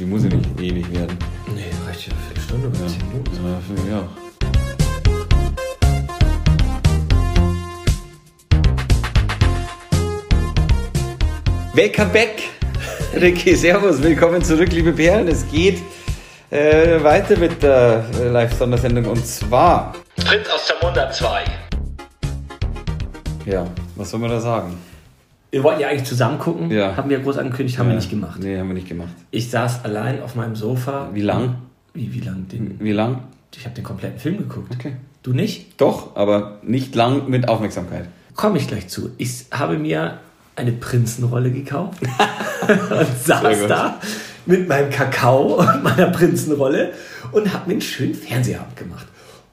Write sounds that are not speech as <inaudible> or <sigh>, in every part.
die muss ja nicht ewig werden. Nee, reicht ja eine Viertelstunde oder Ja, 10 Minuten. ja finde ich auch. Welcome back! Ricky, servus, willkommen zurück, liebe Perlen. Es geht äh, weiter mit der äh, Live-Sondersendung und zwar, Prinz aus Zamunda 2. ja, was soll man da sagen? Wir wollten ja eigentlich zusammen gucken. Ja. Haben wir groß angekündigt, haben wir Ja, nicht gemacht. Nee, haben wir nicht gemacht. Ich saß allein auf meinem Sofa. Wie lang? Wie, wie lang? Den, Wie lang? ich habe den kompletten Film geguckt. Okay. Du nicht? Doch, aber nicht lang mit Aufmerksamkeit. Komme ich gleich zu. Ich habe mir eine Prinzenrolle gekauft <laughs> und saß da mit meinem Kakao und meiner Prinzenrolle und habe mir einen schönen Fernsehabend gemacht.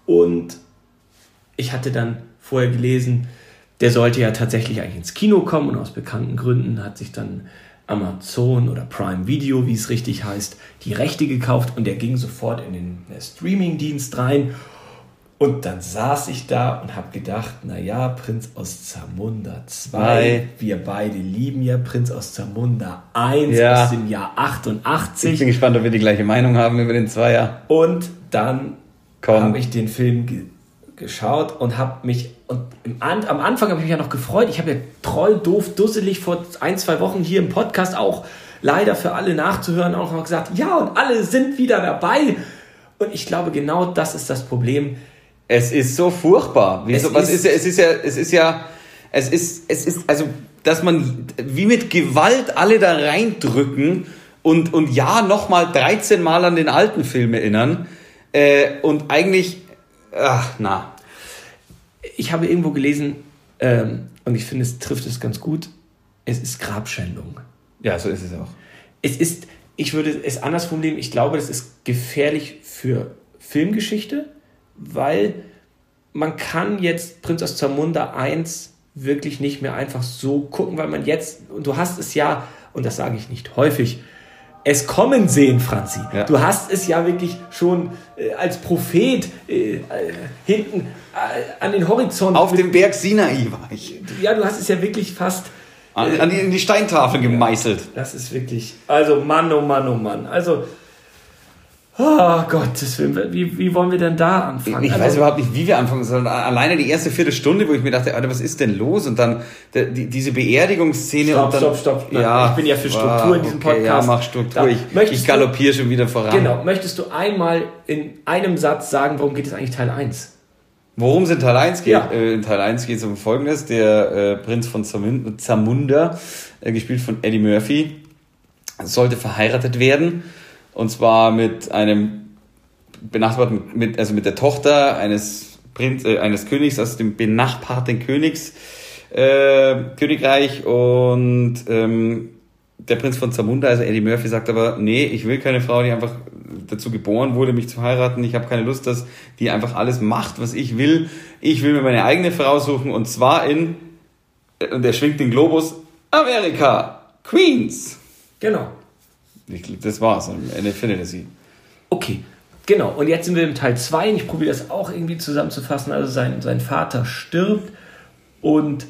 Und ich hatte dann vorher gelesen, der sollte ja tatsächlich eigentlich ins Kino kommen und aus bekannten Gründen hat sich dann Amazon oder Prime Video, wie es richtig heißt, die Rechte gekauft und der ging sofort in den äh, Streamingdienst rein. Und dann saß ich da und habe gedacht, naja, Prinz aus Zamunda 2, Zwei. wir beide lieben ja Prinz aus Zamunda 1 Ja. aus dem Jahr Ich 88. bin gespannt, ob wir die gleiche Meinung haben über den Zweier. Und dann habe ich den Film ge geschaut und habe mich und An am Anfang habe ich mich ja noch gefreut. Ich habe ja treu, doof, dusselig vor ein, zwei Wochen hier im Podcast auch leider für alle nachzuhören auch noch gesagt, ja, und alle sind wieder dabei. Und ich glaube, genau das ist das Problem. Es ist so furchtbar. Wieso, Es was ist- ist, ja, es ist ja, es ist ja, es ist, es ist, also, dass man wie mit Gewalt alle da reindrücken und, und ja, nochmal 13 Mal an den alten Film erinnern, äh, und eigentlich, ach, na. Ich habe irgendwo gelesen, ähm, und ich finde, es trifft es ganz gut, es ist Grabschändung. Ja, so ist es auch. es ist, ich würde es anders formulieren, ich glaube, das ist gefährlich für Filmgeschichte, weil man kann jetzt Prinz aus Zamunda 1 wirklich nicht mehr einfach so gucken, weil man jetzt, und du hast es ja, und das sage ich nicht häufig, es kommen sehen, Franzi. Ja. Du hast es ja wirklich schon äh, als Prophet äh, äh, hinten äh, an den Horizont. Auf dem Berg Sinai war ich. ja, du hast es ja wirklich fast An, an die, in die Steintafel gemeißelt. Das ist wirklich. Also, Mann, oh Mann, oh Mann. Also. Oh Gottes Willen, wie, wie wollen wir denn da anfangen? Ich also, weiß überhaupt nicht, wie wir anfangen sollen. Alleine die erste Viertelstunde, wo ich mir dachte, Alter, was ist denn los? Und dann die, diese Beerdigungsszene. Stopp, und dann, stopp, stopp. Nein, Ja, ich bin ja für Struktur in diesem okay, Podcast. Ja, mach Struktur. Da ich ich galoppiere schon wieder voran. Genau. Möchtest du einmal in einem Satz sagen, worum geht es eigentlich Teil 1? Worum es in Teil 1 geht? Ja. Äh, in Teil 1 geht es um Folgendes. Der äh, Prinz von Zamun- Zamunda, äh, gespielt von Eddie Murphy, sollte verheiratet werden. Und zwar mit einem benachbarten, mit, also mit der Tochter eines Prinz, äh, eines Königs aus dem benachbarten Königs, äh, Königreich und ähm, der Prinz von Zamunda, also Eddie Murphy, sagt aber, nee, ich will keine Frau, die einfach dazu geboren wurde, mich zu heiraten. Ich habe keine Lust, dass die einfach alles macht, was ich will. Ich will mir meine eigene Frau suchen und zwar in, äh, und er schwingt den Globus, Amerika, Queens. Genau. Ich, das war's. Am Ende sie. Okay, genau. Und jetzt sind wir im Teil 2 und ich probiere das auch irgendwie zusammenzufassen. Also sein, sein Vater stirbt und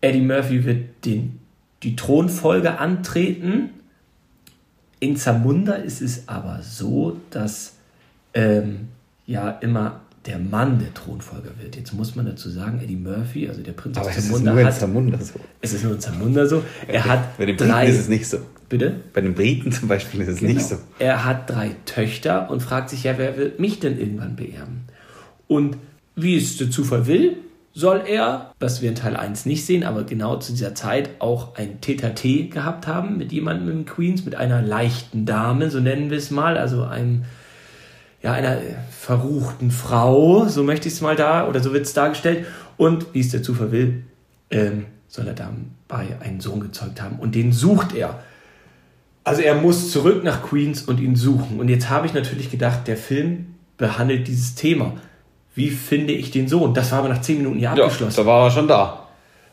Eddie Murphy wird den, die Thronfolge antreten. In Zamunda ist es aber so, dass ähm, ja immer der Mann der Thronfolger wird. Jetzt muss man dazu sagen, Eddie Murphy, also der Prinz Aber aus es ist Zamunda, nur in Zamunda so. es ist nur in Zamunda so, er hat Bei den Briten drei, ist es nicht so. bitte? Bei den Briten zum Beispiel ist es nicht so. Genau. Er hat drei Töchter und fragt sich ja, wer wird mich denn irgendwann beerben? Und wie es der Zufall will, soll er, was wir in Teil 1 nicht sehen, aber genau zu dieser Zeit auch ein Tete gehabt haben mit jemandem in Queens, mit einer leichten Dame, so nennen wir es mal, also einem, ja, einer äh, verruchten Frau, so möchte ich es mal da, oder so wird es dargestellt. Und wie es der Zufall will, ähm, soll er dabei einen Sohn gezeugt haben. Und den sucht er. Also er muss zurück nach Queens und ihn suchen. Und jetzt habe ich natürlich gedacht, der Film behandelt dieses Thema. Wie finde ich den Sohn? Das war aber nach zehn Minuten ja Ja, abgeschlossen. da war er schon da.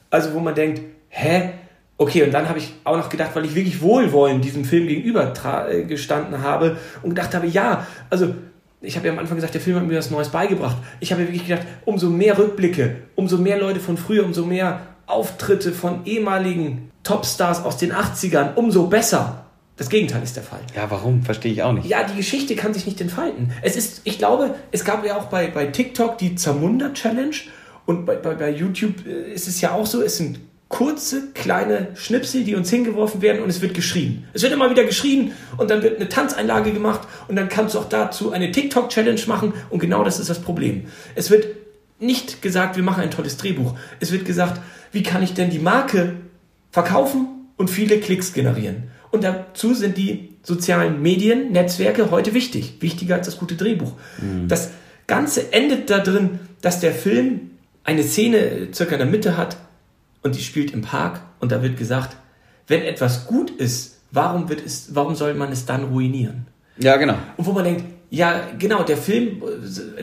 Also wo man denkt, hä? Okay, und dann habe ich auch noch gedacht, weil ich wirklich wohlwollend diesem Film gegenüber äh, gestanden habe und gedacht habe, ja, also ich habe ja am Anfang gesagt, der Film hat mir was Neues beigebracht. Ich habe ja wirklich gedacht, umso mehr Rückblicke, umso mehr Leute von früher, umso mehr Auftritte von ehemaligen Topstars aus den 80ern, umso besser. Das Gegenteil ist der Fall. Ja, warum? Verstehe ich auch nicht. Ja, die Geschichte kann sich nicht entfalten. Es ist, ich glaube, es gab ja auch bei, bei TikTok die Zamunda Challenge und bei, bei, bei YouTube äh, ist es ja auch so, es sind kurze, kleine Schnipsel, die uns hingeworfen werden und es wird geschrien. Es wird immer wieder geschrien und dann wird eine Tanzeinlage gemacht und dann kannst du auch dazu eine TikTok-Challenge machen und genau das ist das Problem. Es wird nicht gesagt, wir machen ein tolles Drehbuch. Es wird gesagt, wie kann ich denn die Marke verkaufen und viele Klicks generieren. Und dazu sind die sozialen Medien, Netzwerke heute wichtig. Wichtiger als das gute Drehbuch. Mhm. Das Ganze endet da drin, dass der Film eine Szene circa in der Mitte hat, und die spielt im Park und da wird gesagt, wenn etwas gut ist, warum, wird es, warum soll man es dann ruinieren? Ja, genau. Und wo man denkt, ja, genau, der Film,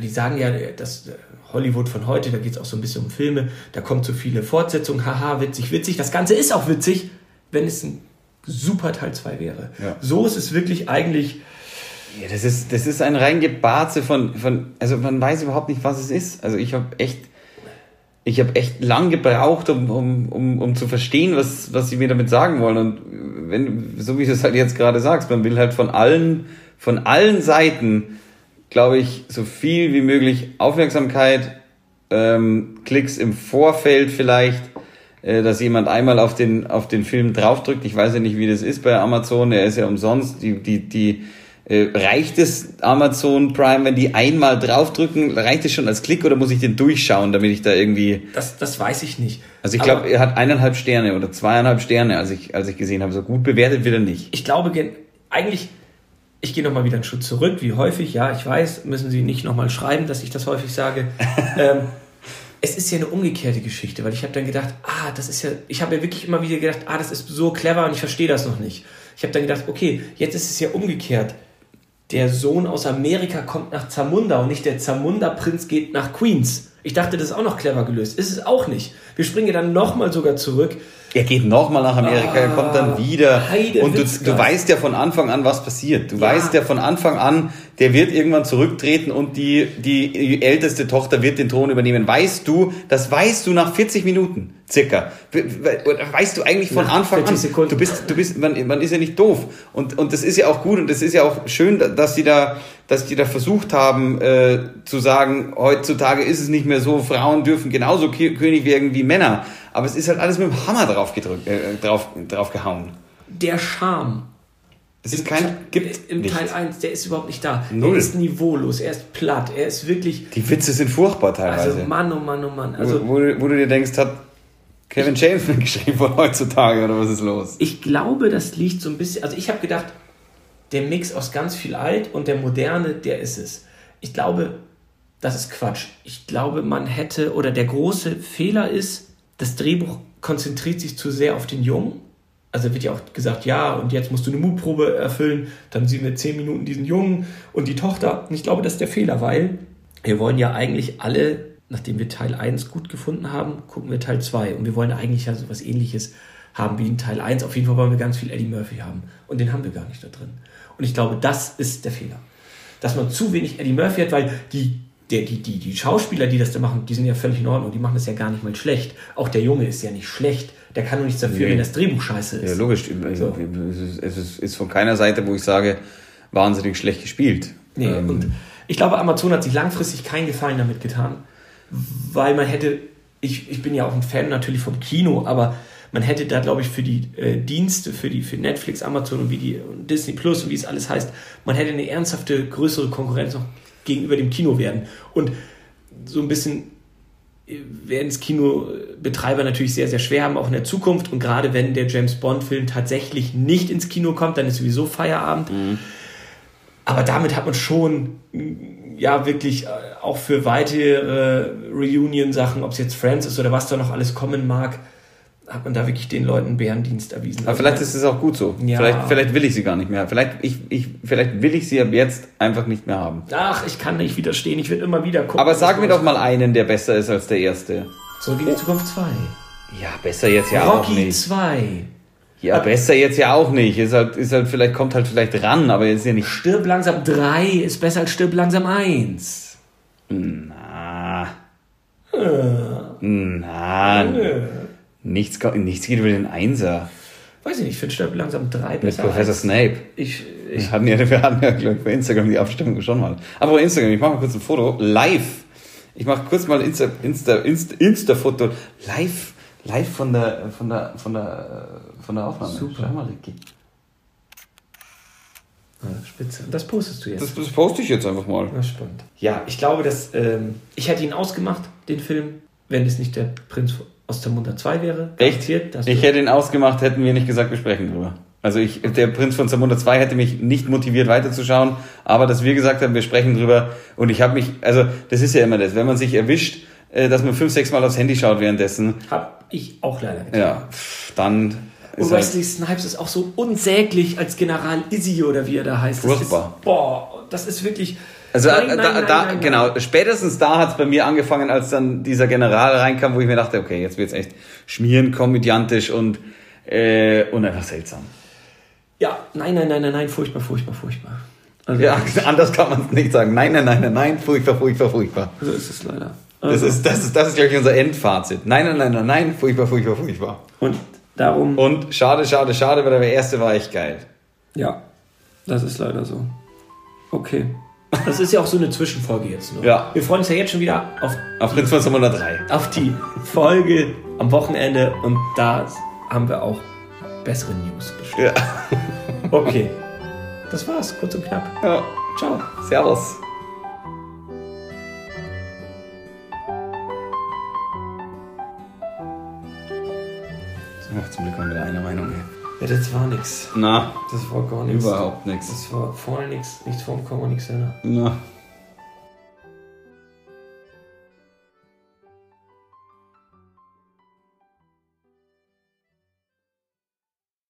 die sagen ja, das Hollywood von heute, da geht es auch so ein bisschen um Filme, da kommt so viele Fortsetzungen, haha, witzig, witzig. Das Ganze ist auch witzig, wenn es ein super Teil 2 wäre. Ja. So ist es wirklich eigentlich. Ja, das ist, das ist ein rein Gebarze von, von, also man weiß überhaupt nicht, was es ist. Also ich habe echt ich habe echt lang gebraucht, um, um, um, um zu verstehen, was, was sie mir damit sagen wollen. Und wenn, so wie du es halt jetzt gerade sagst, man will halt von allen, von allen Seiten, glaube ich, so viel wie möglich Aufmerksamkeit, ähm, Klicks im Vorfeld vielleicht, äh, dass jemand einmal auf den, auf den Film draufdrückt. Ich weiß ja nicht, wie das ist bei Amazon, er ist ja umsonst. Die, die, die, äh, reicht es Amazon Prime, wenn die einmal draufdrücken, reicht es schon als Klick oder muss ich den durchschauen, damit ich da irgendwie. Das, das weiß ich nicht. Also ich glaube, er hat eineinhalb Sterne oder zweieinhalb Sterne, als ich, als ich gesehen habe. So gut bewertet wird er nicht. Ich glaube, eigentlich, ich gehe nochmal wieder einen Schritt zurück, wie häufig, ja, ich weiß, müssen Sie nicht nochmal schreiben, dass ich das häufig sage. <laughs> ähm, es ist ja eine umgekehrte Geschichte, weil ich habe dann gedacht, ah, das ist ja, ich habe ja wirklich immer wieder gedacht, ah, das ist so clever und ich verstehe das noch nicht. Ich habe dann gedacht, okay, jetzt ist es ja umgekehrt der Sohn aus Amerika kommt nach Zamunda und nicht der Zamunda-Prinz geht nach Queens. Ich dachte, das ist auch noch clever gelöst. Ist es auch nicht. Wir springen dann nochmal sogar zurück. Er geht nochmal nach Amerika, ah, er kommt dann ah, wieder. Heide und du, du weißt ja von Anfang an, was passiert. Du ja. weißt ja von Anfang an, der wird irgendwann zurücktreten und die, die älteste Tochter wird den Thron übernehmen. Weißt du, das weißt du nach 40 Minuten circa. Weißt du eigentlich von nach Anfang an. Du bist, du bist, man, man ist ja nicht doof. Und, und das ist ja auch gut und das ist ja auch schön, dass sie da, dass die da versucht haben, äh, zu sagen, heutzutage ist es nicht mehr so, Frauen dürfen genauso König werden wie Männer. Aber es ist halt alles mit dem Hammer drauf gedrückt, äh, drauf, drauf gehauen. Der Charme es ist kein, gibt Im Teil 1, der ist überhaupt nicht da. Null. Er ist niveaulos, er ist platt, er ist wirklich. Die Witze sind furchtbar teilweise. Also Mann, oh Mann, oh Mann. Also, wo, wo, wo du dir denkst, hat Kevin James <laughs> geschrieben von heutzutage oder was ist los? Ich glaube, das liegt so ein bisschen. Also ich habe gedacht, der Mix aus ganz viel alt und der moderne, der ist es. Ich glaube, das ist Quatsch. Ich glaube, man hätte, oder der große Fehler ist, das Drehbuch konzentriert sich zu sehr auf den Jungen also wird ja auch gesagt, ja, und jetzt musst du eine Mutprobe erfüllen, dann sehen wir zehn Minuten diesen Jungen und die Tochter. Und ich glaube, das ist der Fehler, weil wir wollen ja eigentlich alle, nachdem wir Teil 1 gut gefunden haben, gucken wir Teil 2. Und wir wollen eigentlich ja so was ähnliches haben wie in Teil 1. Auf jeden Fall wollen wir ganz viel Eddie Murphy haben. Und den haben wir gar nicht da drin. Und ich glaube, das ist der Fehler. Dass man zu wenig Eddie Murphy hat, weil die der, die, die, die Schauspieler, die das da machen, die sind ja völlig in Ordnung, die machen das ja gar nicht mal schlecht. Auch der Junge ist ja nicht schlecht. Der kann nur nichts dafür, nee. wenn das Drehbuch scheiße ist. Ja, logisch. So. Es ist, ist, von keiner Seite, wo ich sage, wahnsinnig schlecht gespielt. Nee, ähm. und ich glaube, Amazon hat sich langfristig keinen Gefallen damit getan, weil man hätte, ich, ich bin ja auch ein Fan natürlich vom Kino, aber man hätte da, glaube ich, für die äh, Dienste, für die für Netflix, Amazon und wie die und Disney Plus und wie es alles heißt, man hätte eine ernsthafte, größere Konkurrenz noch gegenüber dem Kino werden. Und so ein bisschen werden es Kinobetreiber natürlich sehr, sehr schwer haben, auch in der Zukunft. Und gerade wenn der James Bond-Film tatsächlich nicht ins Kino kommt, dann ist sowieso Feierabend. Mhm. Aber damit hat man schon, ja, wirklich äh, auch für weitere Reunion-Sachen, ob es jetzt Friends ist oder was da noch alles kommen mag, hat man da wirklich den Leuten Bärendienst erwiesen. Aber vielleicht ist es auch gut so. Ja. Vielleicht, vielleicht will ich sie gar nicht mehr. Vielleicht, ich, ich, vielleicht will ich sie ab jetzt einfach nicht mehr haben. Ach, ich kann nicht widerstehen. Ich will immer wieder gucken. Aber sag mir doch mal einen, der besser ist als der erste. So wie die Zukunft 2. Ja, besser jetzt ja Rocky auch nicht. Rocky 2. Ja, aber besser jetzt ja auch nicht. Ist halt, ist halt, vielleicht kommt halt vielleicht ran, aber jetzt ist ja nicht. Stirb langsam 3 ist besser als Stirb langsam 1. Na. Äh. Na. Nichts, nichts geht über den Einser. Weiß ich nicht, ich finde Stirb langsam 3 Mit besser. Professor als Snape. Ich, Wir ich, hatten ja, wir hatten ja glaub bei Instagram die Abstimmung schon mal. Aber bei Instagram, ich mache mal kurz ein Foto. Live. Ich mache kurz mal Insta, Insta, Insta, Insta-Foto. Live, live von der, von der, von der, von der Aufnahme. Super. Schau mal, Ricky. Ah, spitze. Und das postest du jetzt. Das, das poste ich jetzt einfach mal. Na, spannend. Ja, ich glaube, dass ähm, ich hätte ihn ausgemacht, den Film, wenn es nicht der Prinz aus der Munter 2 wäre. Echt? Ich hätte ihn ausgemacht, hätten wir nicht gesagt, wir sprechen drüber. Also ich, der Prinz von Zamunda 2 hätte mich nicht motiviert weiterzuschauen, aber dass wir gesagt haben, wir sprechen drüber und ich habe mich, also das ist ja immer das, wenn man sich erwischt, äh, dass man fünf, sechs Mal aufs Handy schaut währenddessen, Hab ich auch leider getan. ja, dann Und halt, Wesley Snipes ist auch so unsäglich als General Izzy oder wie er da heißt. Das Furchtbar. Ist, boah, das ist wirklich. Also Nein, äh, nein, da, nein, da nein, nein. genau, spätestens da hat es bei mir angefangen, als dann dieser General reinkam, wo ich mir dachte, okay, jetzt wird's echt schmieren, komödiantisch und, äh, und einfach seltsam. Ja, nein, nein, nein, nein, nein, furchtbar, furchtbar, furchtbar. Also, Ja, anders kann man es nicht sagen. Nein, nein, nein, nein, nein, furchtbar, furchtbar, furchtbar. so ist es leider. Das Also, ist, das ist, das ist, glaube ich, unser Endfazit. Nein, nein, nein, nein, nein, furchtbar, furchtbar, furchtbar. und darum, Und schade, schade, schade, weil der erste war echt geil. ja, das ist leider so. Okay. Das ist ja auch so eine Zwischenfolge jetzt nur. Ja. Wir freuen uns ja jetzt schon wieder auf, Auf Prinz von 103. auf die Folge am Wochenende und da haben wir auch bessere News bestimmt. Ja. <laughs> Okay. Das war's, kurz und knapp. ja. Ciao. Servus. So, zum Glück haben wir da eine Meinung. ey. Ja, das war nix. Na, Das war gar nichts. überhaupt nichts. Das war vorne nichts, nichts vorm Komma, nichts hinter. Na.